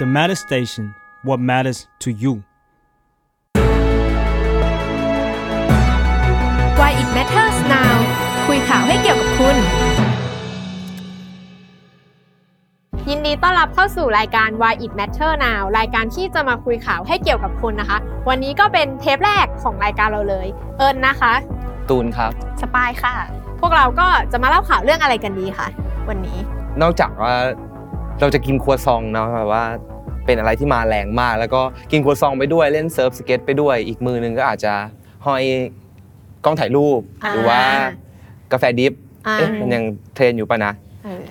The Matter Station What matters to you Why it matters now คุยข่าวให้เกี่ยวกับคุณ ยินดีต้อนรับเข้าสู่รายการ Why it matter now รายการที่จะมาคุยข่าวให้เกี่ยวกับคุณนะคะ วันนี้ก็เป็นเทปแรกของรายการเราเลย เอิญนะคะ ตูนครับ สปายค่ะ พวกเราก็จะมาเล่าข่าวเรื่องอะไรกันดีคะวันนี้ นอกจากว่าเราจะกินครัวซองเนาะแบบว่า เป็นอะไรที่มาแรงมาก แล้วก็กินครัวซองไปด้วยเล่น surf skate ไปด้วย อีกมือนึงก็อาจจะห้อยกล้องถ่ายรูปอ่าหรือว่ากาแฟ drip อ่าเอ๊ะมันยังเทรนอยู่ปะนะเออ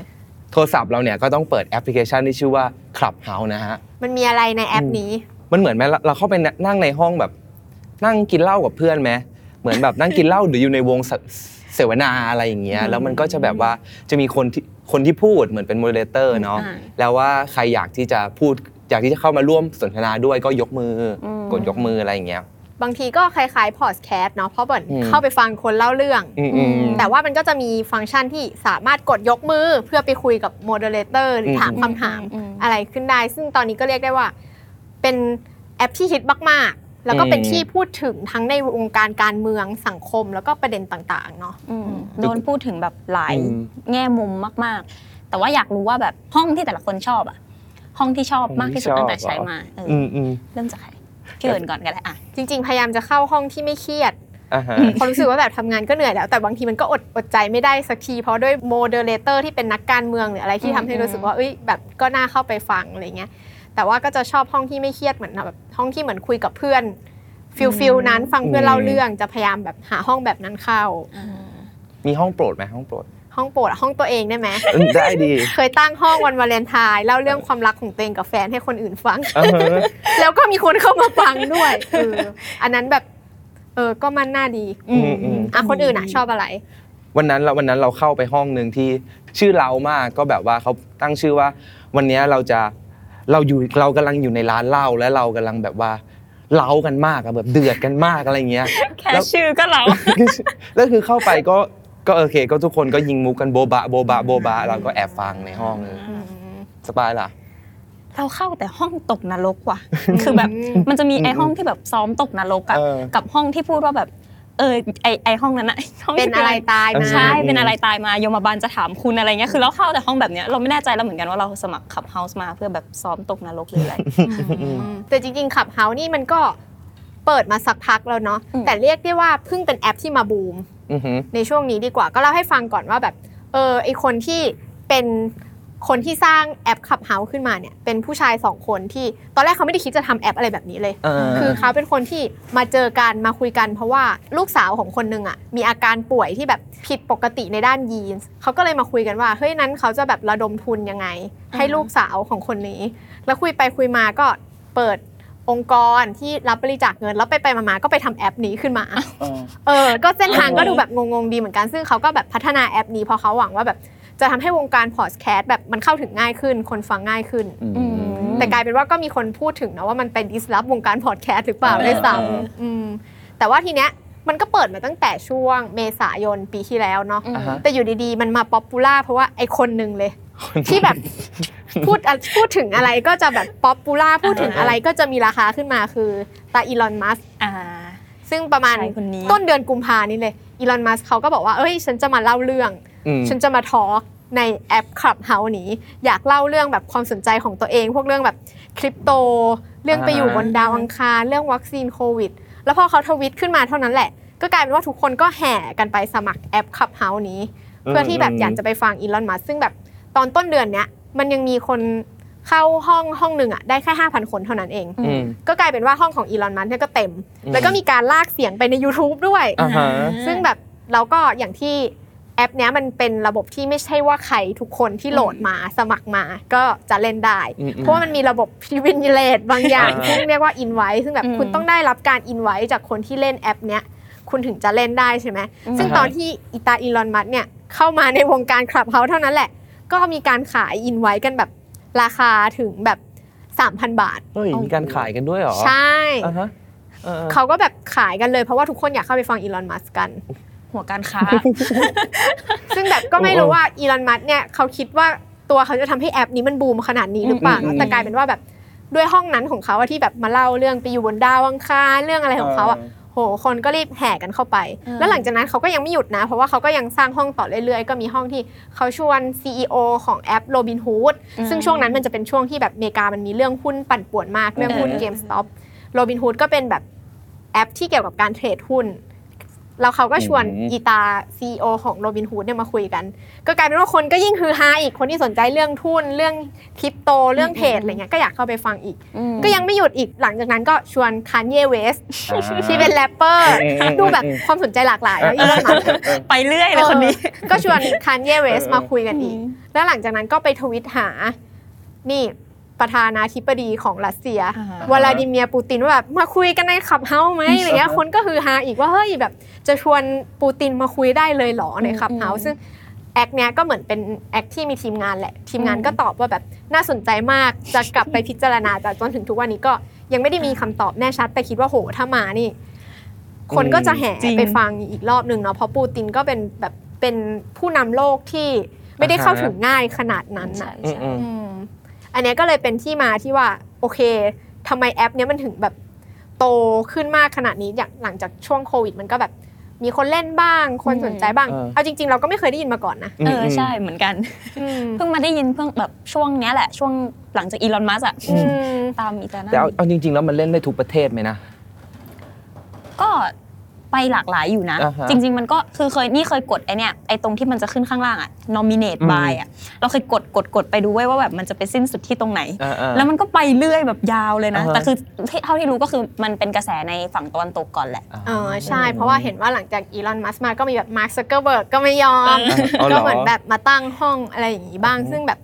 โทรศัพท์เราเนี่ยก็ต้องเปิดแอปพลิเคชันที่ชื่อว่า Clubhouse นะฮะ มันมีอะไรในแอปนี้ มันเหมือนไหมเราเราเข้าไปนั่งในห้องแบบ นั่งกินเหล้ากับเพื่อนไหมเหมือนแบบนั่งกินเหล้าหรืออยู่ในวงเสเสวนาอะไรอย่างเงี้ยแล้วมันก็จะแบบว่าจะมีคนที่คนที่พูดเหมือนเป็น moderator เนาะอ่าแล้วว่าใครอยากที่จะพูด อยากที่จะเข้ามาร่วมสนทนาด้วยก็ยกมืออมกดยกมืออะไรอย่างเงี้ยบางทีก็คล้ายๆพอดแคสต์เนาะเพราะเหมือนอืมเข้าไปฟังคนเล่าเรื่องอืมอืมแต่ว่ามันก็จะมีฟังก์ชันที่สามารถกดยกมือเพื่อไปคุยกับ moderator หรือถามอืมคำถามอืมอะไรขึ้นได้ ซึ่งตอนนี้ก็เรียกได้ว่า เป็นแอปที่ฮิตมากๆ แล้วก็เป็นอืมที่พูดถึงทั้งในวงการการเมืองสังคมแล้วก็ประเด็นต่างๆเนาะอืมโดนพูดถึงแบบหลายอืมแง่มุมมาก ๆ แต่ว่าอยากรู้ว่าแบบห้องที่แต่ละคนชอบอะ ห้องที่ชอบห้องที่มากที่สุดตั้งแต่ชอบใช้เหรอมาเอออือมอืมเริ่มจากใครพี่เอิญก่อนก็ได้อะจริง ๆ พยายามจะเข้าห้องที่ไม่เครียดอ่าฮะเพราะรู้สึกว่าแบบทำงานก็เหนื่อยแล้ว แต่บางทีมันก็อดอดใจไม่ได้สักที เพราะด้วย moderator ที่เป็นนักการเมืองหรืออะไรที่ทำให้รู้สึกว่าเอ้ยแบบก็น่าเข้าไปฟังอะไรเงี้ยแต่ว่าก็จะชอบห้องที่ไม่เครียดเหมือนแบบห้องที่เหมือนคุยกับเพื่อนfeel feel นั้นฟังเพื่อนเล่าเรื่องจะพยายามแบบหาห้องแบบนั้นเข้า มีห้องโปรดไหมห้องโปรด ห้องโปรดอะห้องตัวเองได้ไหมเออได้ดีเคยตั้งห้องวันวาเลนไทน์เล่าเรื่องความรักของตัวเองกับแฟนให้คนอื่นฟังอ่าฮะแล้วก็มีคนเข้ามาฟังด้วยเอออันนั้นแบบ เออก็มันน่าดีอืมอืมอะคนอื่นอะ ชอบอะไร วันนั้นเราวันนั้นเราเข้าไปห้องหนึ่งที่ชื่อเรามากก็แบบว่าเขาตั้งชื่อว่า วันเนี้ยเราจะเราอยู่เรากำลังอยู่ในร้านเหล้าและเรากำลังแบบว่าเล้ากันมากอะแบบเดือดกันมากอะไรเงี้ย แค่แล้วชื่อก็เราแล้วคือเข้าไปก็ ก็โอเคก็ทุกคนก็ยิงมุกกันโบบะโบบะโบบะเราก็แอบฟังในห้องสบายล่ะ เราเข้าแต่ห้องตกนรกว่ะ คือแบบมันจะมีไอห้องที่แบบซ้อมตกนรกอะเออ กับห้องที่พูดว่าแบบ เออไอไอห้องนั้นอะห้องเป็นที่อะไรตายมา ใช่เป็นอะไรตายมาโยมบาลจะถามคุณอะไรเงี้ยคือเราเข้าแต่ห้องแบบเนี้ยเราไม่แน่ใจแล้วเหมือนกันว่าเราสมัครขับเฮาส์มาเพื่อแบบซ้อมตกนรกหรืออะไร แต่จริงๆขับเฮานี่มันก็เปิดมาสักพักแล้วเนาะอืม แต่เรียกได้ว่าเพิ่งเป็นแอปที่มาบูมอือหือ ในช่วงนี้ดีกว่าก็เล่าให้ฟังก่อนว่าแบบเออไอคนที่เป็นคนที่สร้างแอปขับเฮาขึ้นมาเนี่ยเป็นผู้ชายสองคนที่ตอนแรกเขาไม่ได้คิดจะทำแอปอะไรแบบนี้เลยเออคือเขาเป็นคนที่มาเจอกันมาคุยกัน เพราะว่าลูกสาวของคนหนึ่งอะมีอาการป่วยที่แบบผิดปกติในด้านยีนส์เขาก็เลยมาคุยกันว่าเฮ้ยนั้นเขาจะแบบระดมทุนยังไง ให้ลูกสาวของคนนี้ แล้วคุยไปคุยมาก็เปิด องค์กรที่รับบริจาคเงินแล้วไปไปๆมาๆก็ไปทำแอปนี้ขึ้นมาเออเออ ก็เส้นทางก็ดูแบบงงๆดีเหมือนกัน ซึ่งเขาก็แบบพัฒนาแอปนี้เพราะเขาหวังว่าแบบจะทำให้วงการพอดแคสต์แบบมันเข้าถึงง่ายขึ้น คนฟังง่ายขึ้นอืมมแต่กลายเป็นว่าก็มีคนพูดถึงนะว่ามันเป็น disrupt วงการพอดแคสต์หรือเปล่าเออด้วยซ้เออำอืมแต่ว่าทีเนี้ยมันก็เปิดมาตั้งแต่ช่วงเมษายนปีที่แล้วเนาะอ่าฮะแต่อยู่ดีๆ มันมา popular เพราะว่าไอคนหนึ่งเลย ที่แบบพูดอะพูดถึงอะไรก็จะแบบ popular พูดถึงอะไรก็จะมีราคาขึ้นมาคือตาอีลอนมัสก์อ่าซึ่งประมาณชายคนนี้ต้นเดือนกุมภานี่เลยอีลอนมัสก์เขาก็บอกว่าเอ้ย ฉันจะมาเล่าเรื่องอืมฉันจะมา talk ในแอป Clubhouse นี้ อยากเล่าเรื่องแบบความสนใจของตัวเอง พวกเรื่องแบบคริปโต เรื่องไปอยู่บนดาวอังคารเรื่องวัคซีนโควิด แล้วพอเขาทวีตขึ้นมาเท่านั้นแหละ ก็กลายเป็นว่าทุกคนก็แห่กันไปสมัครแอป Clubhouse นี้ เพื่อที่แบบอยากจะไปฟังอีลอนมัสซึ่งแบบ ตอนต้นเดือนเนี้ยมันยังมีคนเข้าห้องห้องหนึ่งอะได้แค่5,000คนเท่านั้นเอง อืม ก็กลายเป็นว่าห้องของอีลอนมัสเนี่ยก็เต็ม อืม แล้วก็มีการลากเสียงไปใน YouTube ด้วย อ่าฮะ ซึ่งแบบเราก็อย่างที่แอปเนี้ยมันเป็นระบบที่ไม่ใช่ว่าใครทุกคนที่โหลดมาสมัครมาก็จะเล่นได้ อืมอืมเพราะว่ามันมีระบบ privilege บางอย่างอ่าซึ่งเรียกว่า invite ซึ่งแบบอืมคุณต้องได้รับการ invite จากคนที่เล่นแอปเนี้ยคุณถึงจะเล่นได้ใช่ไหม อืม ซึ่งตอนที่อีตาอีลอนมัสเนี่ยเข้ามาในวงการคลับเฮาเท่านั้นแหละ ก็มีการขาย invite กันแบบราคาถึงแบบ 3,000 บาท เฮ้ยมีการขายกันด้วยเหรอใช่อ่าฮะเออเขาก็แบบขายกันเลยเพราะว่าทุกคนอยากเข้าไปฟังอีลอนมัสกัน หัวการค้า ซึ่งแบบก็ไม่รู้ว่าอีลอนมัสเนี่ยเขาคิดว่าตัวเขาจะทำให้แอปนี้มันบูมขนาดนี้หรือเปล่าอืมอืมแต่กลายเป็นว่าแบบด้วยห้องนั้นของเขาอะที่แบบมาเล่าเรื่องไปอยู่บนดาวอังคารเรื่องอะไรของเขาอะโห คนก็รีบแห่กันเข้าไปอ่าแล้วหลังจากนั้นเขาก็ยังไม่หยุดนะ เพราะว่าเขาก็ยังสร้างห้องต่อเรื่อยๆ ก็มีห้องที่เขาชวน CEO ของแอป Robinhood ซึ่งช่วงนั้นมันจะเป็นช่วงที่แบบอเมริกามันมีเรื่องหุ้นปั่นป่วนมากเรื่องหุ้น GameStop Robinhood ก็เป็นแบบแอปที่เกี่ยวกับการเทรดหุ้น แล้วเขาก็ชวนอืม อีตา CEO ของ Robinhood เนี่ยมาคุยกัน ก็กลายเป็นว่าคนก็ยิ่งฮือฮาอีกคนที่สนใจเรื่องทุนเรื่องคริปโตเรื่องเทรดอะไรเงี้ยก็อยากเข้าไปฟังอีก อืม ก็ยังไม่หยุดอีกหลังจากนั้นก็ชวนค a นเยเวสอ่าที่เป็นแรปเปอร์อืมอืมดูแบบความสนใจหลากหลายแล้วอีลอนมัสก์ ไปเรื่อยเลยคนนี้เออก็ชวนค a นเยเวสเออ มาคุยกันอีก แล้วหลังจากนั้นก็ไปทวิตหา นี่ ประธานาธิบดีของรัสเซียอ่าวลาดิเมียร์ปูตินว่าแบบมาคุยกันใน Clubhouse ไหมอะไรเงี้ยคนก็คือฮาอีกว่าเฮ้ยแบบ จะชวนปูตินมาคุยได้เลยเหรอใน Clubhouse ซึ่ง acc เนี้ยก็เหมือนเป็น acc ที่มีทีมงานแหละ ทีมงานก็ตอบว่าแบบน่าสนใจมากจะกลับไปพิจารณาแต่จนถึงทุกวันนี้ก็ยังไม่ได้มีคำตอบแน่ชัด แต่คิดว่าโหถ้ามานี่ คนก็จะแห่จริงไปฟังอีกรอบหนึ่งเนาะเพราะปูตินก็เป็นแบบเป็นผู้นำโลกที่ไม่ได้เข้าถึงง่ายขนาดนั้นนะ อืมอืมอืมอันเนี้ยก็เลยเป็นที่มาที่ว่าโอเคทำไมแอปเนี้ยมันถึงแบบโตขึ้นมากขนาดนี้อย่างหลังจากช่วงโควิด มันก็แบบมีคนเล่นบ้าง คนสนใจบ้าง เออเอาจริง ๆ เราก็ไม่เคยได้ยินมาก่อนนะ เออใช่เหมือนกันอืมเพิ่งมาได้ยินเพิ่งแบบช่วงเนี้ยแหละ ช่วงหลังจากอีลอนมัสก์อะอืมตามอีตานั่นแต่เอาเอาจริง ๆ แล้วมันเล่นได้ทุกประเทศไหมนะ ก็ ไปหลากหลายอยู่นะ อ่าฮะจริง ๆ มันก็คือเคยนี่เคยกดไอเนี้ยไอตรงที่มันจะขึ้นข้างล่างอะ nominate อืม by อะเราเคยกดกดกดไปดูไว้ว่าแบบมันจะไปสิ้นสุดที่ตรงไหน อ่าๆแล้วมันก็ไปเรื่อยแบบยาวเลยนะ อ่าฮะ แต่คือที่เท่าที่รู้ก็คือมันเป็นกระแสในฝั่งตะวันตกก่อนแหละ เออใช่ เพราะว่าเห็นว่าหลังจากอีลอนมัสก์มาก็มีแบบมาร์คซักเกอร์เบิร์กก็ไม่ยอมเอาเหรก็อ เหมือนแบบมาตั้งห้องอะไรอย่างนี้บ้างซึ่งแบบ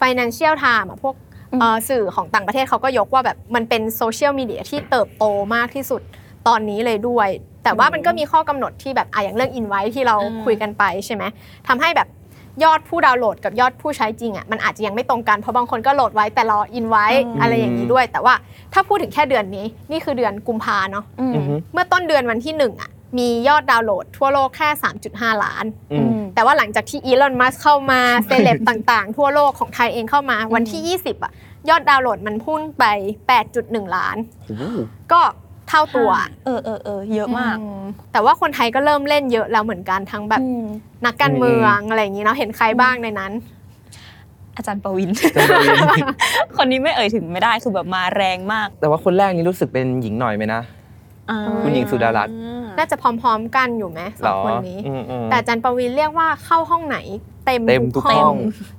Financial Times อะพวกเอ่อสื่อของต่างประเทศเขาก็ยกว่าแบบมันเป็นโซเชียลมีเดียที่เติบโตมากที่สุดตอนนี้เลยด้วย แต่ว่ามันก็มีข้อกำหนดที่แบบอะอย่างเรื่อง Invite ที่เราอืมคุยกันไปใช่ไหมทำให้แบบยอดผู้ดาวน์โหลดกับยอดผู้ใช้จริงอะมันอาจจะยังไม่ตรงกันเพราะบางคนก็โหลดไว้แต่รอ Invite อะไรอย่างนี้ด้วย แต่ว่าถ้าพูดถึงแค่เดือนนี้นี่คือเดือนกุมภาเนาะอืมอือฮึเมื่อต้นเดือนวันที่หนึ่งอะมียอดดาวน์โหลดทั่วโลกแค่ 3.5 ล้านอืมแต่ว่าหลังจากที่อีลอนมัสเข้ามาเซเลบต่างๆ ทั่วโลกของไทยเองเข้ามาวันที่ 20 อะ ยอดดาวน์โหลดมันพุ่งไป 8.1 ล้านโอ้โหก็ เท่าตัว เออเออเออเยอะมากอืมแต่ว่าคนไทยก็เริ่มเล่นเยอะแล้วเหมือนกันทั้งแบบอืมนักการเมืองอะไรอย่างนี้เนาะเห็นใครบ้างในนั้น อาจารย์ประวิน คนนี้ไม่เอ่ยถึงไม่ได้คือแบบมาแรงมาก แต่ว่าคนแรกนี่รู้สึกเป็นหญิงหน่อยไหมนะ คุณหญิงสุดารัตน์ น่าจะพร้อมๆกันอยู่ไหมสหรองอคนนี้อืมอืมแต่อาจันปวีนเรียกว่าเข้าห้องไหน เต็มเต็มทุกห้อง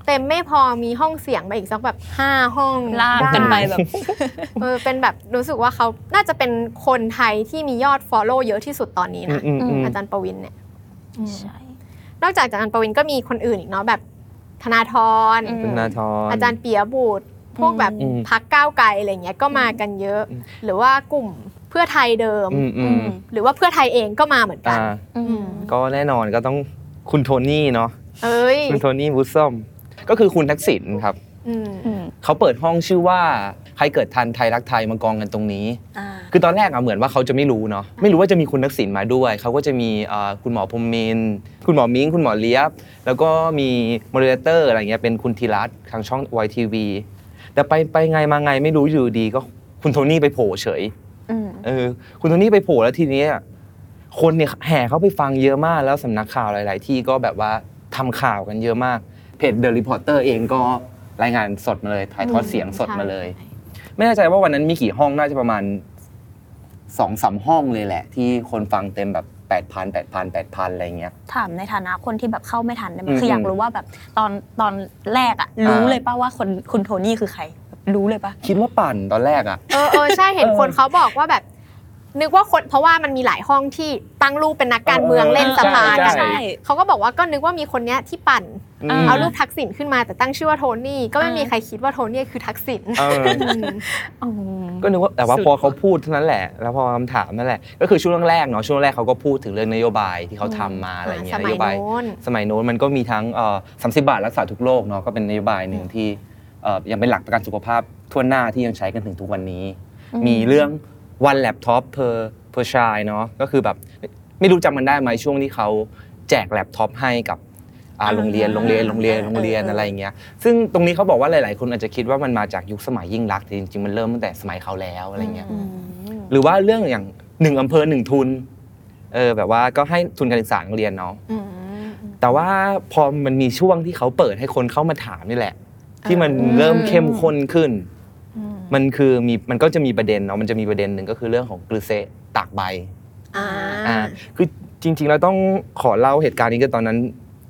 เต็มไม่พอมีห้องเสียงไปอีกสักแบบห้าห้องลากกันไปแบบเออเป็นแบบรู้สึกว่าเขาน่าจะเป็นคนไทยที่มียอด Follow เยอะที่สุดตอนนี้อืนะมอืมอืมอาจารย์ประวินเนี่ยใช่นอกจากอาจารย์ประวินก็มีคนอื่นอีกเนาะแบบธนาธรอืมคุณนาธรอาจารย์เปียบุตรพวกแบบอืมพักก้าวไกลอะไรเงี้ยก็มากันเยอะอืมหรือว่ากลุ่ม เพื่อไทยเดิมอืม อืมหรือว่าเพื่อไทยเองก็มาเหมือนกันอ่าอืมก็แน่นอนก็ต้องคุณโทนี่เนาะเอ้ยคุณโทนี่บูซอมก็คือคุณทักษิณครับอืมอืมเขาเปิดห้องชื่อว่าใครเกิดทันไทยรักไทยมากองกันตรงนี้ อ่าคือตอนแรกอะเหมือนว่าเขาจะไม่รู้เนาะไม่รู้ว่าจะมีคุณทักษิณมาด้วย เขาก็จะมีเอ่อคุณหมอพรหมมินทร์คุณหมอมิ้งคุณหมอเลียบ แล้วก็มี moderator อะไรเงี้ยเป็นคุณธีรัตน์ทางช่องวายทีวีแต่ไปไปไงมาไงไม่รู้อยู่ดีก็คุณโทนี่ไปโผล่เฉยอืม เออ คุณโทนี่ไปโผล่แล้วทีนี้อะคนเนี่ยแห่เข้าไปฟังเยอะมากแล้วสำนักข่าวหลาย ๆ ที่ก็แบบว่าทำข่าวกันเยอะมากเพจ The Reporters เองก็รายงานสดมาเลยถ่ายทอดเสียงสดมาเลย ไม่แน่ใจว่าวันนั้นมีกี่ห้องน่าจะประมาณสองสามห้องเลยแหละ ที่คนฟังเต็มแบบแปดพันแปดพันแปดพันอะไรเงี้ยถามในฐานะคนที่แบบเข้าไม่ทันได้ไหมอืมคืออยากรู้ว่าแบบตอนตอนแรกอะรู้อ่าเลยป่ะว่าคนคุณโทนี่คือใครแบบ รู้เลยป่ะคิดว่าปั่นตอนแรกอะเออเออใช่เห็นเออคนเขาบอกว่าแบบ นึกว่าคนเพราะว่ามันมีหลายห้องที่ตั้งรูปเป็นนักการเมืองเออเล่นสภาใช่กันใช่ เขาก็บอกว่าก็นึกว่ามีคนเนี้ยที่ปั่น อืม เอารูปทักษิณขึ้นมาแต่ตั้งชื่อว่าโทนี่ก็ไม่มีใครคิดว่าโทนี่คือทักษิณเอออืมก็นึกว่าแต่ว่าสุด พอเขาพูดเท่านั้นแหละ แล้วพอคำถามนั่นแหละ ก็คือช่วงแรกๆเนาะช่วงแรกเขาก็พูดถึงเรื่องนโยบายที่เขาทำมาอะไรเงี้ยสนมัโยยบาย โน้น สมัยโน้นมันก็มีทั้งเอ่อสามสิบาทรักษาทุกโรคเนาะก็เป็นนโยบายหนึ่งที่เอ่อ ยังเป็นหลักประกันสุขภาพทั่วหน้าที่ยังใช้กันถึงทุกวันนี้ มีเรื่อง one laptop per per child เนาะก็คือแบบไม่ไม่รู้จำมันได้ไหมช่วงที่เขาแจกแล็ปท็อปให้กับอ่าโรงเรียนโรงเรียนโรงเรียนโรงเรียนอะไรอย่างเงี้ย ซึ่งตรงนี้เขาบอกว่าหลาย ๆ คนอาจจะคิดว่ามันมาจากยุคสมัยยิ่งรักษณ์แต่จริง ๆ มันเริ่มตั้งแต่สมัยเขาแล้วอะไรเงี้ยอืมหรือว่าเรื่องอย่างหนึ่งอำเภอหนึ่งทุน เออแบบว่าก็ให้ทุนการศึกษานักเรียนเนาะอืมแต่ว่าพอมันมีช่วงที่เขาเปิดให้คนเข้ามาถามนี่แหละ ที่มันเริ่มเข้มข้นขึ้น มันคือมีมันก็จะมีประเด็นเนาะมันจะมีประเด็นหนึ่งก็คือเรื่องของกลือเซะตากใบอ่าอ่าคือจริงๆเราต้องขอเล่าเหตุการณ์นี้กันตอนนั้น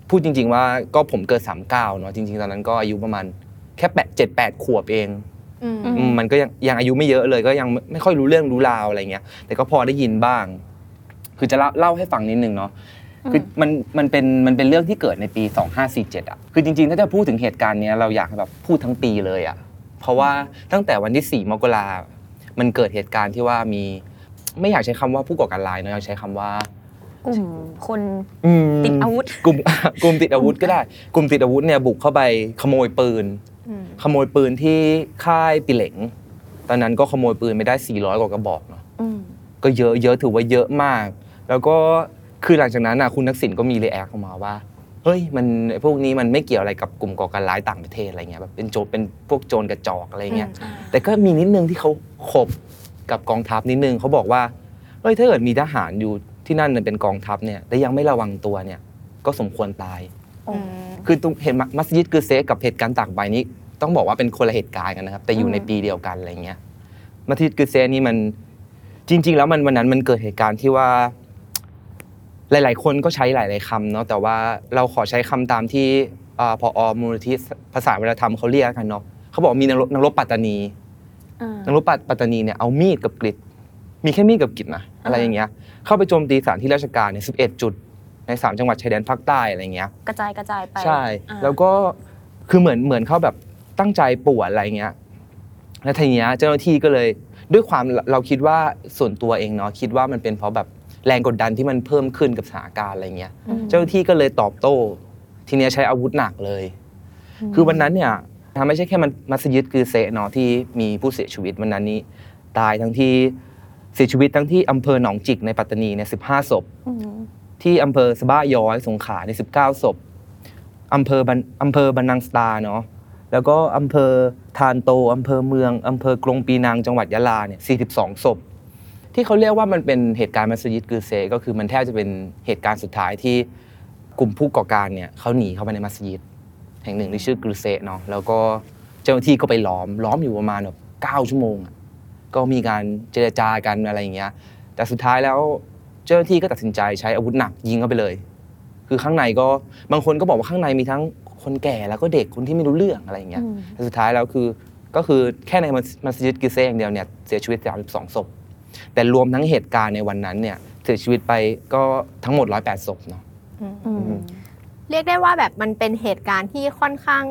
พูดจริง ๆ ว่าก็ผมเกิด39เนาะจริง ๆ ตอนนั้นก็อายุประมาณแค่แปดเจ็ดแปดขวบเองอืมอืมมันก็ยังยังอายุไม่เยอะเลยก็ยังไม่ไม่ค่อยรู้เรื่องรู้ราวอะไรเงี้ยแต่ก็พอได้ยินบ้าง คือจะเล่าเล่าให้ฟังนิดนึงเนาะ คือมันมันเป็นมันเป็นเรื่องที่เกิดในปี 2547อะคือจริงๆ ถ้าจะพูดถึงเหตุการณ์เนี้ยเราอยากให้แบบพูดทั้งปีเลยอะเพราะว่าตั้งแต่วันที่ 4 มกรามันเกิดเหตุการณ์ที่ว่ามี ไม่อยากใช้คำว่าผู้ก่อการร้ายเนอะอยากใช้คำว่ากลุ่มคนอืมติดอาวุธ กลุ่มกลุ่มติดอาวุธก็ได้ กลุ่มติดอาวุธเนี่ยบุกเข้าไปขโมยปืนอืมขโมยปืนที่ค่ายปิเหลงตอนนั้นก็ขโมยปืนไปได้ 400 กว่ากระบอกเนาะอืมก็เยอะเยอะถือว่าเยอะมาก แล้วก็ คือหลังจากนั้นนะคุณทักษิณก็มีรีแอคออกมาว่าเฮ้ยมันไอ้พวกนี้มันไม่เกี่ยวอะไรกับกลุ่มก่อการร้ายต่างประเทศอะไรเงี้ยแบบเป็นโจรเป็นพวกโจรกระจอกอะไรเงี้ยแต่ก็มีนิดนึงที่เขาขบกับกองทัพนิดนึงเขาบอกว่าเฮ้ยถ้าเกิดมีทหารอยู่ที่นั่นเนี่ยเป็นกองทัพเนี่ยแต่ยังไม่ระวังตัวเนี่ยก็สมควรตายอืมคือตรงเห็นมมัสยิดกือเซกับเหตุการณ์ตากใบนี้ ต้องบอกว่าเป็นคนละเหตุการณ์กันนะครับ แต่อยู่ในปีเดียวกันอะไรเงี้ยมัสยิดกือเซนี่มันจริง ๆ แล้วมันวันนั้นมันเกิดเหตุการณ์ที่ว่า หลาย ๆ คนก็ใช้หลาย ๆคำเนาะแต่ว่าเราขอใช้คำตามที่อ่าพอมูลนิธิภาษาวัฒนธรรมเขาเรียกกันเนาะเขาบอกมีนักรบนักรบปัตตานีอ่านักรบปัตตานีเนี่ยเอามีดกับกริดมีแค่มีดกับกริดนะอะไรอย่างเงี้ยเข้าไปโจมตีสถานที่ราชการเนี่ยสิบเอ็ดจุดในสามจังหวัดชายแดนภาคใต้อะไรเงี้ยกระจายกระจายไปใช่อ่าแล้วก็คือเหมือนเหมือนเขาแบบตั้งใจป่วนอะไรเงี้ยแล้วทีเนี้ยเจ้าหน้าที่ก็เลยด้วยความเราคิดว่าส่วนตัวเองเนาะคิดว่ามันเป็นเพราะแบบ แรงกดดันที่มันเพิ่มขึ้นกับสถานการณ์อะไรเงี้ย เจ้าหน้าที่ก็เลยตอบโต้ ทีเนี้ยใช้อาวุธหนักเลย คือวันนั้นเนี่ยทำไม่ใช่แค่มันมัสยิดคือเซะเนาะที่มีผู้เสียชีวิตวันนั้นนี้ ตายทั้งที่เสียชีวิตทั้งที่อำเภอหนองจิกในปัตตานีเนี่ยสิบห้าศพอืมที่อำเภอสะบ้าย้อยสงขลาใน19ศพอำเภอบันอำเภอบันนังสตาเนาะแล้วก็อำเภอทานโตอำเภอเมืองอำเภอกรงปีนังจังหวัดยะลาเนี่ย42ศพ ที่เขาเรียกว่ามันเป็นเหตุการณ์มัสยิดกือเซก็คือมันแทบจะเป็นเหตุการณ์สุดท้ายที่กลุ่มผู้ก่อการเนี่ยเขาหนีเข้าไปในมัสยิด แห่งหนึ่งที่ชื่อกือเซเนาะแล้วก็เจ้าหน้าที่ก็ไปล้อมล้อมอยู่ประมาณแบบ9ชั่วโมงอะก็มีการเจรจากันอะไรอย่างเงี้ยแต่สุดท้ายแล้วเจ้าหน้าที่ก็ตัดสินใจใช้อาวุธหนักยิงเข้าไปเลย คือข้างในก็บางคนก็บอกว่าข้างในมีทั้งคนแก่แล้วก็เด็กคนที่ไม่รู้เรื่องอะไรอย่างเงี้ยอืมแต่สุดท้ายแล้วคือก็คือแค่ในมัสยิดกิเซอย่างเดียวเนี่ยเสียชีวิต 32ศพ แต่รวมทั้งเหตุการณ์ในวันนั้นเนี่ยเสียชีวิตไปก็ทั้งหมด 108ศพเนาะอืมเรียกได้ว่าแบบมันเป็นเหตุการณ์ที่ค่อนข้าง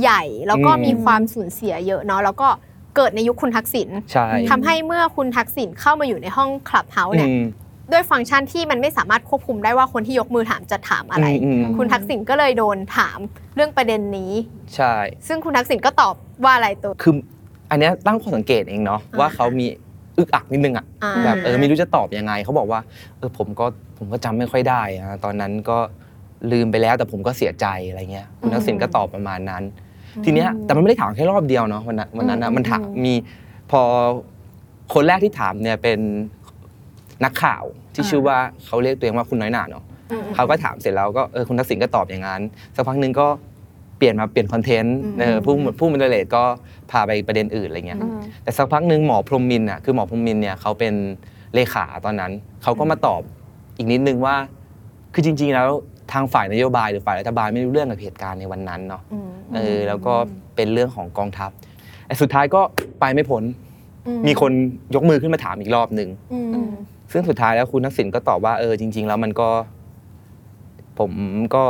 ใหญ่ แล้วก็อืมมีความสูญเสียเยอะเนาะแล้วก็เกิดในยุคคุณทักษิณใช่ทำให้เมื่อคุณทักษิณเข้ามาอยู่ในห้องคลับเฮาส์เนี่ยอืมด้วยฟังก์ชันที่มันไม่สามารถควบคุมได้ว่าคนที่ยกมือถามจะถามอะไรอืมคุณทักษิณก็เลยโดนถามเรื่องประเด็นนี้ ใช่ ซึ่งคุณทักษิณก็ตอบว่าอะไรตัวคืออันเนี้ยตั้งข้อสังเกตเองเนาะอ่าว่าเขามี อึกอักนิดนึงอะอ่า แบบเออไม่รู้จะตอบยังไงเขาบอกว่าเออผมก็ผมก็จำไม่ค่อยได้อะตอนนั้นก็ลืมไปแล้วแต่ผมก็เสียใจอะไรเงี้ยคุณทักษิณก็ตอบประมาณนั้น ทีเนี้ยแต่มันไม่ได้ถามแค่รอบเดียวเนาะวันนั้นวันนั้นนะมันถามมีพอคนแรกที่ถามเนี่ยเป็นนักข่าวที่ชื่อว่าเขาเรียกตัวเองว่าคุณน้อยหนาเนาะอืมเขาก็ถามเสร็จแล้วก็เออคุณทักษิณก็ตอบอย่างนั้นสักพักหนึ่งก็ เปลี่ยนมาเปลี่ยนคอนเทนต์อืมเออผู้ผู้มันเดเลตก็พาไปประเด็นอื่นอะไรเงี้ยอืมแต่สักพักหนึ่งหมอพรหมมินทร์อะคือหมอพรหมมินทร์เนี่ยเขาเป็นเลขาตอนนั้นเขาก็มาตอบอีกนิดนึงว่า คือจริง ๆ แล้วทางฝ่ายนโยบายหรือฝ่ายรัฐบาลไม่รู้เรื่องกับเหตุการณ์ในวันนั้นเนาะอืมเออแล้วก็เป็นเรื่องของกองทัพแต่สุดท้ายก็ไปไม่พ้นอืมีคนยกมือขึ้นมาถามอีกรอบหนึ่งอืมอืมซึ่งสุดท้ายแล้วคุณทักษิณก็ตอบว่าเออจริง ๆ แล้วมันก็ ผมก็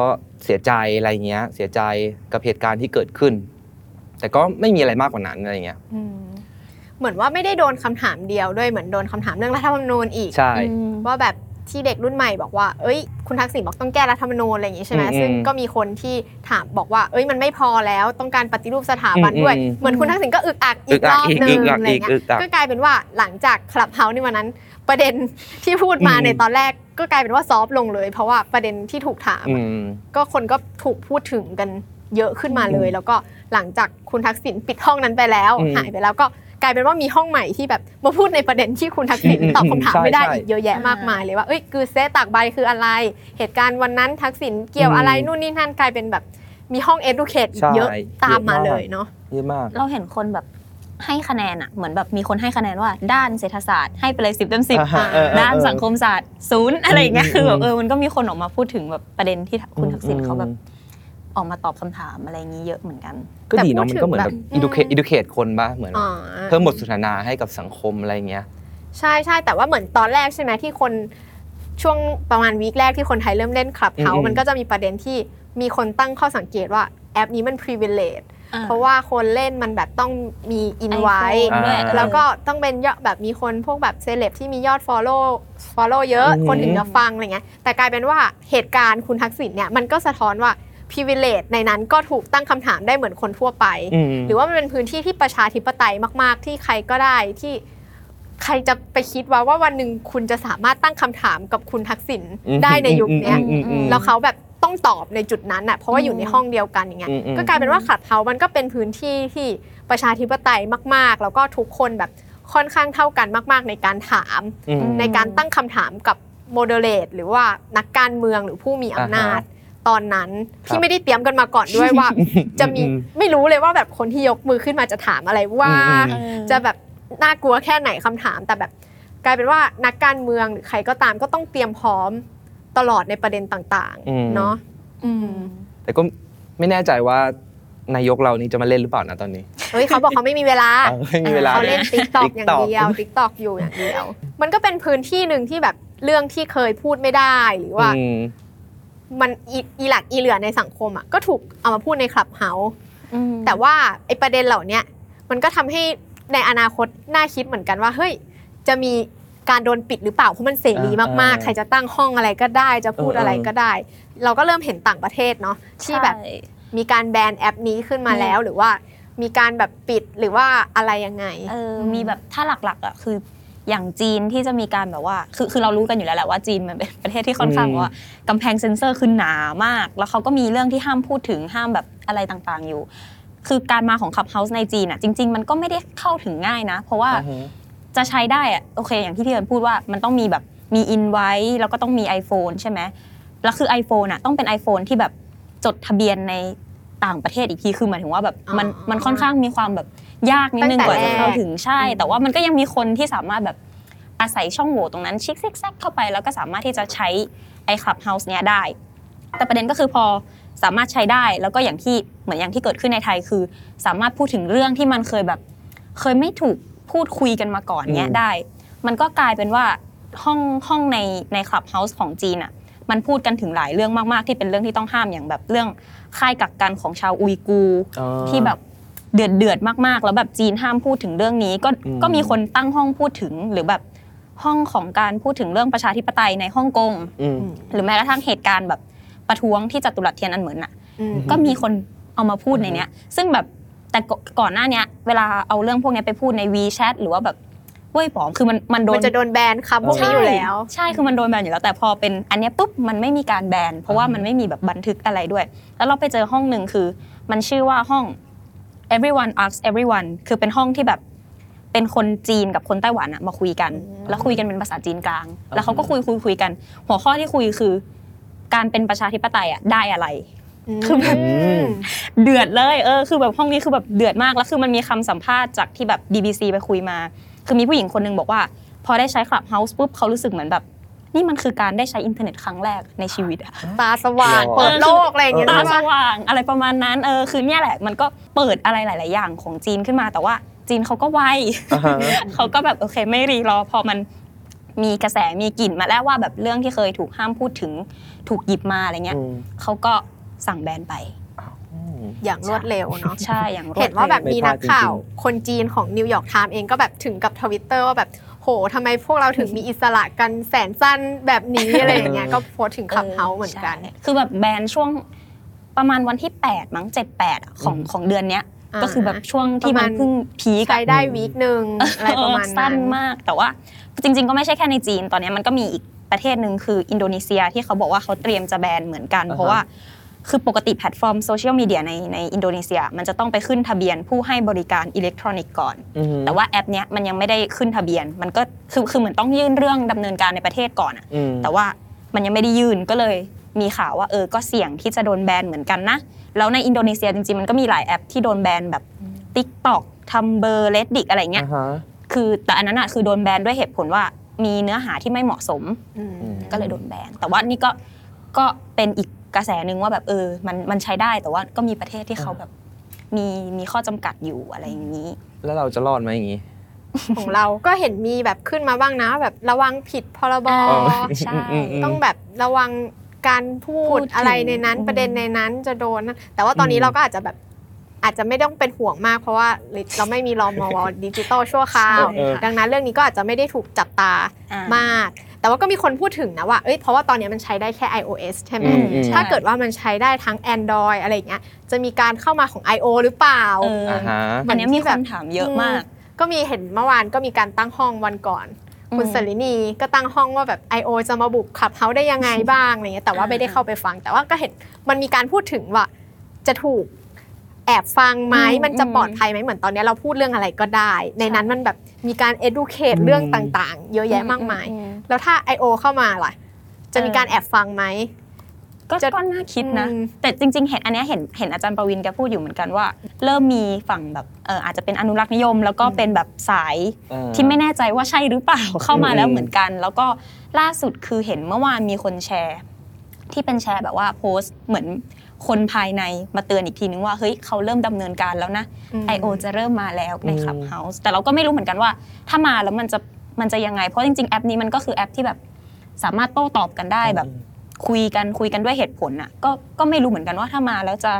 เสียใจอะไรเงี้ย เสียใจกับเหตุการณ์ที่เกิดขึ้น แต่ก็ไม่มีอะไรมากกว่านั้นอะไรเงี้ยอืมเหมือนว่าไม่ได้โดนคำถามเดียวด้วยเหมือนโดนคำถามเรื่องรัฐธรรมนูญอีกใช่ว่าแบบที่เด็กรุ่นใหม่บอกว่า เอ้ย คุณทักษิณบอกต้องแก้รัฐธรรมนูญอะไรอย่างงี้ใช่ไหมอืมซึ่งก็มีคนที่ถามบอกว่า เอ้ย มันไม่พอแล้ว ต้องการปฏิรูปสถาบันด้วยอืมเหมือนคุณทักษิณก็อึกอักอึอีกกอัรกอบอีกนึอึงกอักอะไรเงี้ยอีกอึกอักก็กลายเป็นว่าหลังจากคลับเฮาส์ในวันนั้น ประเด็นที่พูดมาอืมในตอนแรกก็กลายเป็นว่าซอฟต์ลงเลย เพราะว่าประเด็นที่ถูกถามอือะมก็คนก็ถูกพูดถึงกันเยอะขึ้นมาเลยอืมแล้วก็หลังจากคุณทักษิณปิดห้องนั้นไปแล้วอืมหายไปแล้วก็กลายเป็นว่ามีห้องใหม่ที่แบบมาพูดในประเด็นที่คุณทักษิณอืมตอบคำถามใช่ไม่ได้ใช่อีกเยอะแยะมากมายเลยว่าเอ้ยคือเซตากใบคืออะไร เหตุการณ์วันนั้นทักษิณเกี่ยวอะไรอืมนู่นนี่นั่นกลายเป็นแบบมีห้อง educate ใช่เยอะตามมาเยอะมากเลยเนาะเยอะมาก เราเห็นคนแบบ ให้คะแนนอะเหมือนแบบมีคนให้คะแนนว่า ด้านเศรษฐศาสตร์ให้ไปเลยสิบเต็มสิบอ่าฮะเออเออด้านสังคมศาสตร์ศูนย์อะไรอย่างเงี้ยอืมคือแบบอืมเออมันก็มีคนออกมาพูดถึงแบบประเด็นที่คุณทักษิณอืมเขาแบบออกมาตอบคำถามอะไรอย่างนี้เยอะเหมือนกัน ก็ดีเนาะแต่พูดมันก็เหมือนถึแบงบแบบ educate อืม educate คนปะเหมือนอ่าเพิ่มบทสนทนาให้กับสังคมอะไรเงี้ยใช่ใช่แต่ว่าเหมือนตอนแรกใช่ไหมที่คนช่วงประมาณวีคแรกที่คนไทยเริ่มเล่นคลับเฮาอืมมันก็จะมีประเด็นที่มีคนตั้งข้อสังเกตว่าแอปนี้มัน privilege อ่า เพราะว่าคนเล่นมันแบบต้องมีอินไว้ iPhone ด้วยอ่าแล้วก็ต้องเป็นยอดแบบมีคนพวกแบบเซเลบที่มียอด follow follow เยอะอืมคนถึงจะฟังอะไรเงี้ยแต่กลายเป็นว่าเหตุการณ์คุณทักษิณเนี่ยมันก็สะท้อนว่า privilege ในนั้นก็ถูกตั้งคำถามได้เหมือนคนทั่วไปอืมหรือว่ามันเป็นพื้นที่ที่ประชาธิปไตยมาก ๆ ที่ใครก็ได้ที่ใครจะไปคิดว่าว่าวันหนึ่งคุณจะสามารถตั้งคำถามกับคุณทักษิณอืมได้ในยุคเนี้ยอืมอืมอืมแล้วเขาแบบ ต้องตอบในจุดนั้นน่ะเพราะว่าอยู่ในห้องเดียวกันอย่างเงี้ยอืมอืมก็กลายเป็นว่าขับเฮามันก็เป็นพื้นที่ที่ประชาธิปไตยมาก ๆ แล้วก็ทุกคนแบบค่อนข้างเท่ากันมาก ๆ ในการถามอืมในการตั้งคำถามกับโมเดเลตหรือว่านักการเมืองหรือผู้มีอำนาจตอนนั้นครับที่ไม่ได้เตรียมกันมาก่อนด้วยว่า จะมีอืมไม่รู้เลยว่าแบบคนที่ยกมือขึ้นมาจะถามอะไรว่าอืมจะแบบน่ากลัวแค่ไหนคำถามแต่แบบกลายเป็นว่านักการเมืองหรือใครก็ตามก็ต้องเตรียมพร้อม ตลอดในประเด็นต่างอืม ๆ เนาะอืมแต่ก็ไม่แน่ใจว่านายกเรานี่จะมาเล่นหรือเปล่านะตอนนี้ เฮ้ยเขาบอกเขาไม่มีเวลาเออไม่มีเวลาเขาเล่นติ๊กตอก TikTok อย่างเดียวติ๊กตอกอยู่อย่างเดียว มันก็เป็นพื้นที่หนึ่งที่แบบเรื่องที่เคยพูดไม่ได้หรือว่า อืม มันอีอีหลักอีเหลื่อในสังคมอะก็ถูกเอามาพูดใน Clubhouse อืมแต่ว่าไอ้ประเด็นเหล่าเนี้ยมันก็ทำให้ในอนาคตน่าคิดเหมือนกันว่า เฮ้ย จะมี การโดนปิดหรือเปล่าเพราะมันเสรีมากอ่าๆใครจะตั้งห้องอะไรก็ได้ จะพูดเออออะไรก็ได้ เราก็เริ่มเห็นต่างประเทศเนาะที่แบบใช่มีการแบนแอปนี้ขึ้นมาอืมแล้วหรือว่ามีการแบบปิดหรือว่าอะไรยังไงเออมีแบบถ้าหลักๆอะคืออย่างจีนที่จะมีการแบบว่า คือคือเรารู้กันอยู่แล้วแหละว่าจีนมันเป็นประเทศที่ค่อนข้างอืมแบบว่ากำแพงเซ็นเซอร์คือหนามาก แล้วเขาก็มีเรื่องที่ห้ามพูดถึงห้ามแบบอะไรต่างๆอยู่ คือการมาของ Clubhouse ในจีนอะจริง ๆ มันก็ไม่ได้เข้าถึงง่ายนะ เพราะว่าอ่าฮะ จะใช้ได้อะโอเค อย่างที่พี่เอิญพูดว่ามันต้องมีแบบมีอินไว้แล้วก็ต้องมี iPhone ใช่ไหมแล้วคือ iPhone อะต้องเป็น iPhone ที่แบบจดทะเบียนในต่างประเทศอีกทีคือหมายถึงว่าแบบมันอ๋อมันค่อนข้างมีความแบบยากนิดนึงตั้งแต่กว่าจะเข้าแรกถึงใช่ แต่ว่ามันก็ยังมีคนที่สามารถแบบอาศัยช่องโหว่ตรงนั้นชิกซิกแซกเข้าไป แล้วก็สามารถที่จะใช้ไอ้ Clubhouse เนี้ยได้ แต่ประเด็นก็คือพอสามารถใช้ได้แล้วก็อย่างที่เหมือนอย่างที่เกิดขึ้นในไทยคือ สามารถพูดถึงเรื่องที่มันเคยแบบเคยไม่ถูก พูดคุยกันมาก่อนเนี้ยอืมได้ มันก็กลายเป็นว่าห้องห้องในในคลับเฮาส์ของจีนอะมันพูดกันถึงหลายเรื่องมากๆ ที่เป็นเรื่องที่ต้องห้ามอย่างแบบเรื่องค่ายกักกันของชาวอุยกูร์อ๋อที่แบบเดือดเดือดๆมากๆ แล้วแบบจีนห้ามพูดถึงเรื่องนี้ ก็อืมก็มีคนตั้งห้องพูดถึงหรือแบบห้องของการพูดถึงเรื่องประชาธิปไตยในฮ่องกงอืมหรือแม้กระทั่งเหตุการณ์แบบประท้วงที่จตุรัสเทียนอันเหมือนอะอืมก็มีคนเอามาพูดในเนี้ย ซึ่งแบบ แต่ก่ก่อนหน้าเนี้ยเวลาเอาเรื่องพวกเนี้ยไปพูดใน WeChat หรือว่าแบบเว้ยป๋องคือมันมันโดมันนจะโดนแบนคำพวกนี้อยู่แล้ว ใช่คือมันโดนแบนอยู่แล้ว แต่พอเป็นอันเนี้ยปุ๊บมันไม่มีการแบนเพราะว่ามันไม่มีแบบบันทึกอะไรด้วย แล้วเราไปเจอห้องหนึ่งคือ มันชื่อว่าห้อง everyone asks everyone คือเป็นห้องที่แบบเป็นคนจีนกับคนไต้หวันอะมาคุยกัน แล้วคุยกันเป็นภาษาจีนกลาง แล้วเขาก็คุยคุยคุยกัน หัวข้อที่คุยคือ การเป็นประชาธิปไตยอะได้อะไร คือแบบมเดือดเลยเออคือแบบห้องนี้คือแบบเดือดมากแล้วคือมันมีคำสัมภาษณ์จากที่แบบ BBC ไปคุยมา คือมีผู้หญิงคนหนึงบอกว่า พอได้ใช้ Clubhouse ปุ๊บเขารู้สึกเหมือนแบบนี่มันคือการได้ใช้อินเทอร์เน็ตครั้งแรกในชีวิตอะตาสว่างหรอเปิดโลกอะไรอย่างเงี้ยตาใช่สปะว่างอะไรประมาณนั้นเออคือเนี่ยแหละมันก็เปิดอะไรหลาย ๆ อย่างของจีนขึ้นมาแต่ว่าจีนเขาก็ไวอ่าฮะเขาก็แบบโอเคไม่รีรอพอมันมีกระแสมีกลิ่นมาแล้วว่าแบบเรื่องที่เคยถูกห้ามพูดถึงถูกหยิบมาอะไรเงี้ยอืมเขาก็ สั่งแบนไปอืมอย่างรวดเร็วเนาะใช่อย่างรวดเร็วเห็นว่าแบบมีนักข่าว คนจีนของนิวยอร์กไทม์เองก็แบบถึงกับทวิตเตอร์ว่าแบบโหโหทำไมพวกเราถึงมีอิสระกันแสนสั้นแบบนี้อะไรอย่างเงี้ยก็โพสต์ถึงขับเฮาเหมือนกันใช่คือแบบแบนช่วงประมาณวันที่ 8 มั้ง7 8อะของของเดือนเนี้ยอ่าก็คือแบบช่วงที่ประมัมานณเพิ่งพีคใช้อะได้วีคหนึ่งอะไรประมาณนั้นเออสั้นมาก แต่ว่าจริง ๆ ก็ไม่ใช่แค่ในจีนตอนนี้มันก็มีอีกประเทศหนึ่งคืออินโดนีเซียที่เขาบอกว่าเขาเตรียมจะแบนเหมือนกันอ่าฮะเพราะว่า คือปกติแพลตฟอร์มโซเชียลมีเดียในในอินโดนีเซีย มันจะต้องไปขึ้นทะเบียนผู้ให้บริการอิเล็กทรอนิกส์ก่อนอือฮึแต่ว่าแอปเนี้ยมันยังไม่ได้ขึ้นทะเบียน มันก็คือคือเหมือนต้องยื่นเรื่องดำเนินการในประเทศก่อนอะอืมแต่ว่ามันยังไม่ได้ยื่นก็เลยมีข่าวว่าเออก็เสี่ยงที่จะโดนแบนเหมือนกันนะแล้วในอินโดนีเซียจริงๆมันก็มีหลายแอปที่โดนแบนแบบ TikTok Tumblr Reddit อะไรเงี้ยอ่าฮะคือแต่อันนั้นอะคือโดนแบนด้วยเหตุผลว่ามีเนื้อหาที่ไม่เหมาะสมอืมก็เลยโดนแบนแต่ว่านี่ก็ก็เป็นอีก กระแสหนึ่งว่าแบบเออมันมันใช้ได้แต่ว่าก็มีประเทศที่เขาแบบมีมีข้อจำกัดอยู่อะไรอย่างนี้ แล้วเราจะรอดไหมอย่างงี้ ของเราก็เห็นมีแบบขึ้นมาบ้างนะ แบบระวังผิดพรบอ่าอ๋อใช่อืมอืมต้องแบบระวังการพูพูดดถึงอะไรในนั้นอืมประเด็นในนั้นจะโดนนะแต่ว่าตอนนี้อืมเราก็อาจจะแบบอาจจะไม่ต้องเป็นห่วงมากเพราะว่าเราไม่มีรอมวดิจิตอลชั่วคราวเออดังนั้นเรื่องนี้ก็อาจจะไม่ได้ถูกจับตาอ่ามาก แต่ว่าก็มีคนพูดถึงนะว่า เอ้ย เพราะว่าตอนนี้มันใช้ได้แค่ iOS ใช่ไหมอืมอืม ถ้าเกิดว่ามันใช้ได้ทั้ง Android อะไรอย่างเงี้ย จะมีการเข้ามาของ I.O. หรือเปล่า เอออ่าฮะ อันเนี้ยมีคนถามเยอะมาก ก็มีเห็นเมื่อวานก็มีการตั้งห้องวันก่อน คุณอืม สลินีก็ตั้งห้องว่าแบบ I.O. จะมาบุกขับเฮาได้ยังไงบ้างอะไรเงี้ยแต่ว่าอ่าไม่ได้เข้าไปฟัง แต่ว่าก็เห็นมันมีการพูดถึงว่าจะถูก แอบฟังไหมอืมมันจะอืมปลอดภัยไหมเหมือนตอนนี้เราพูดเรื่องอะไรก็ได้ ในนั้นมันแบบมีการ educate เรื่องต่างๆ เยอะแยะมากมายอืแล้วถ้า I.O. เข้ามาล่ะ จะมีการแอบฟังไหมก็จะก็น่าคิดนะอืมแต่จริง ๆ เห็นอันเนี้ยเห็นเห็นอาจารย์ประวินแกพูดอยู่เหมือนกันว่า เริ่มมีฝั่งแบบเอออาจจะเป็นอนุรักษ์นิยม แล้วก็เป็นแบบสายเออที่ไม่แน่ใจว่าใช่หรือเปล่าเข้ามาแล้วอืมเหมือนกัน แล้วก็ล่าสุดคือเห็นเมื่อวานมีคนแชร์ ที่เป็นแชร์แบบว่าโพสต์เหมือน คนภายในมาเตือนอีกทีนึงว่าเฮ้ยเขาเริ่มดำเนินการแล้วนะอืม I.O. จะเริ่มมาแล้วในอืม Clubhouse แต่เราก็ไม่รู้เหมือนกันว่า ถ้ามาแล้วมันจะมันจะยังไง เพราะจริงๆแอปนี้มันก็คือแอปที่แบบสามารถโต้ตอบกันได้แบบ คุยกันคุยกันด้วยเหตุผลน่ะก็ก็ไม่รู้เหมือนกันว่าถ้ามาแล้วจะ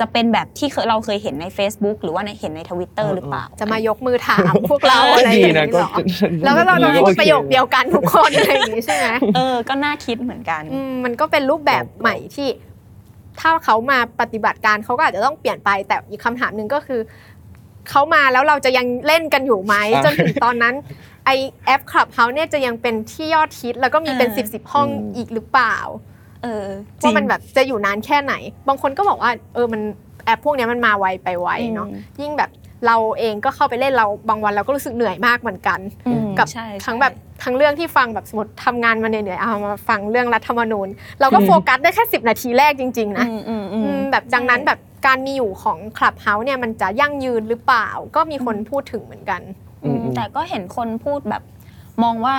จะเป็นแบบที่เคยเราเคยเห็นใน Facebook หรือว่าในเห็นในทวิตเตอร์หรือเปล่า จะมายกมือถามพวกเราอะไรอดีย่างนะนี้ก็เหรอแล้วก็เราต้องพูดประโยคเดียวกันทุกคนอะไรอย่างนี้ใช่ไหมเออก็น่าคิดเหมือนกันอืมมันก็เป็นรูปแบบใหม่ที่ ถ้าเขามาปฏิบัติการเขาก็อาจจะต้องเปลี่ยนไปแต่อีกคำถามหนึ่งก็คือเขามาแล้วเราจะยังเล่นกันอยู่ไหมอ่าจนถึงตอนนั้นไอแอปคลับเฮาเนี่ยจะยังเป็นที่ยอดฮิตแล้วก็มีเป็นเออสิบสิบห้องอืมอีกหรือเปล่าเออว่ามันแบบจะอยู่นานแค่ไหน บางคนก็บอกว่า เออมันแอปพวกเนี้ยมันมาไวไปไวเนาะอืมยิ่งแบบ เราเองก็เข้าไปเล่นเราบางวันเราก็รู้สึกเหนื่อยมากเหมือนกันอืมกับใช่ใช่ทั้งแบบทั้งเรื่องที่ฟังแบบสมมติทำงานมาเหนื่อยๆเอามาฟังเรื่องรัฐธรรมนูญ เราก็โฟกัสได้แค่ 10 นาทีแรกจริง ๆ นะอืมอืมอือืมมแบบดังนั้นแบบการมีอยู่ของคลับเฮาส์เนี่ยมันจะยั่งยืนหรือเปล่า ก็มีคนพูดถึงเหมือนกันอืมอืมแต่ก็เห็นคนพูดแบบมองว่า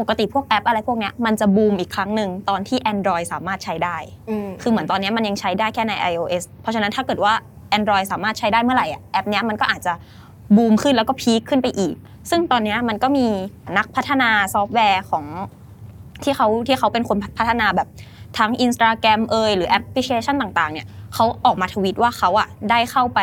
ปกติพวกแอปอะไรพวกเนี้ยมันจะบูมอีกครั้งหนึ่งตอนที่ Android สามารถใช้ได้อืมคือเหมือนตอนเนี้ยมันยังใช้ได้แค่ใน iOS เพราะฉะนั้นถ้าเกิดว่า Android สามารถใช้ได้เมื่อไหร่อะแอปเนี้ยมันก็อาจจะบูมขึ้นแล้วก็ peak ขึ้นไปอีก ซึ่งตอนเนี้ยมันก็มีนักพัฒนาซอฟต์แวร์ของที่เขาที่เขาเป็นคนพัฒนาแบบทั้ง Instagram เอยหรือแอปพลิเคชันต่างๆเนี่ยเขาออกมาทวีตว่าเขาอะได้เข้าไป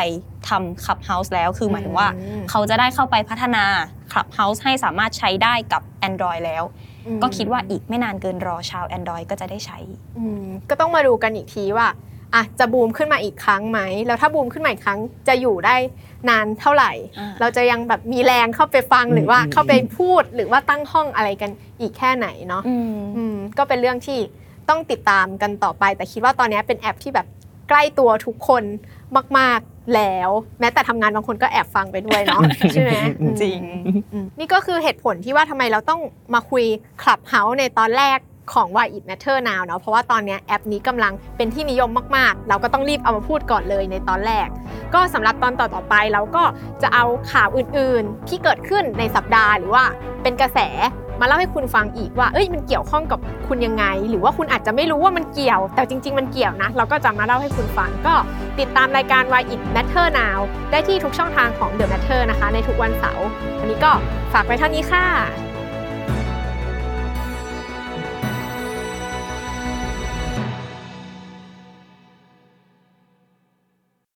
ทำ Clubhouse แล้วคือหมายถึงว่าอืมเขาจะได้เข้าไปพัฒนา Clubhouse ให้สามารถใช้ได้กับ Android แล้วอืมก็คิดว่าอีกไม่นานเกินรอชาว Android ก็จะได้ใช้อืมก็ต้องมาดูกันอีกทีว่า อะจะบูมขึ้นมาอีกครั้งไหมแล้วถ้าบูมขึ้นมาอีกครั้งจะอยู่ได้นานเท่าไหร่อ่าเราจะยังแบบมีแรงเข้าไปฟังหรือว่าอืมเข้าไปพูดหรือว่าตั้งห้องอะไรกันอีกแค่ไหนเนาะอืมอืมก็เป็นเรื่องที่ต้องติดตามกันต่อไป แต่คิดว่าตอนนี้เป็นแอปที่แบบใกล้ตัวทุกคนมาก ๆแล้ว แม้แต่ทำงานบางคนก็แอบฟังไปด้วยเนาะใช่ไหมจริงอืมนี่ก็คือเหตุผลที่ว่าทำไมเราต้องมาคุย Clubhouse ในตอนแรก ของ Why It Matter Now เนาะเพราะว่าตอนนี้แอปนี้กำลังเป็นที่นิยมมากๆ เราก็ต้องรีบเอามาพูดก่อนเลยในตอนแรก ก็สำหรับตอนต่อๆไปเราก็จะเอาข่าวอื่นๆ ที่เกิดขึ้นในสัปดาห์หรือว่าเป็นกระแสมาเล่าให้คุณฟังอีกว่า เอ้ย มันเกี่ยวข้องกับคุณยังไง หรือว่าคุณอาจจะไม่รู้ว่ามันเกี่ยว แต่จริง ๆ มันเกี่ยวนะ เราก็จะมาเล่าให้คุณฟัง ก็ติดตามรายการ Why It Matter Now ได้ที่ทุกช่องทางของ The Matter นะคะ ในทุกวันเสาร์ วันนี้ก็ฝากไว้เท่านี้ค่ะ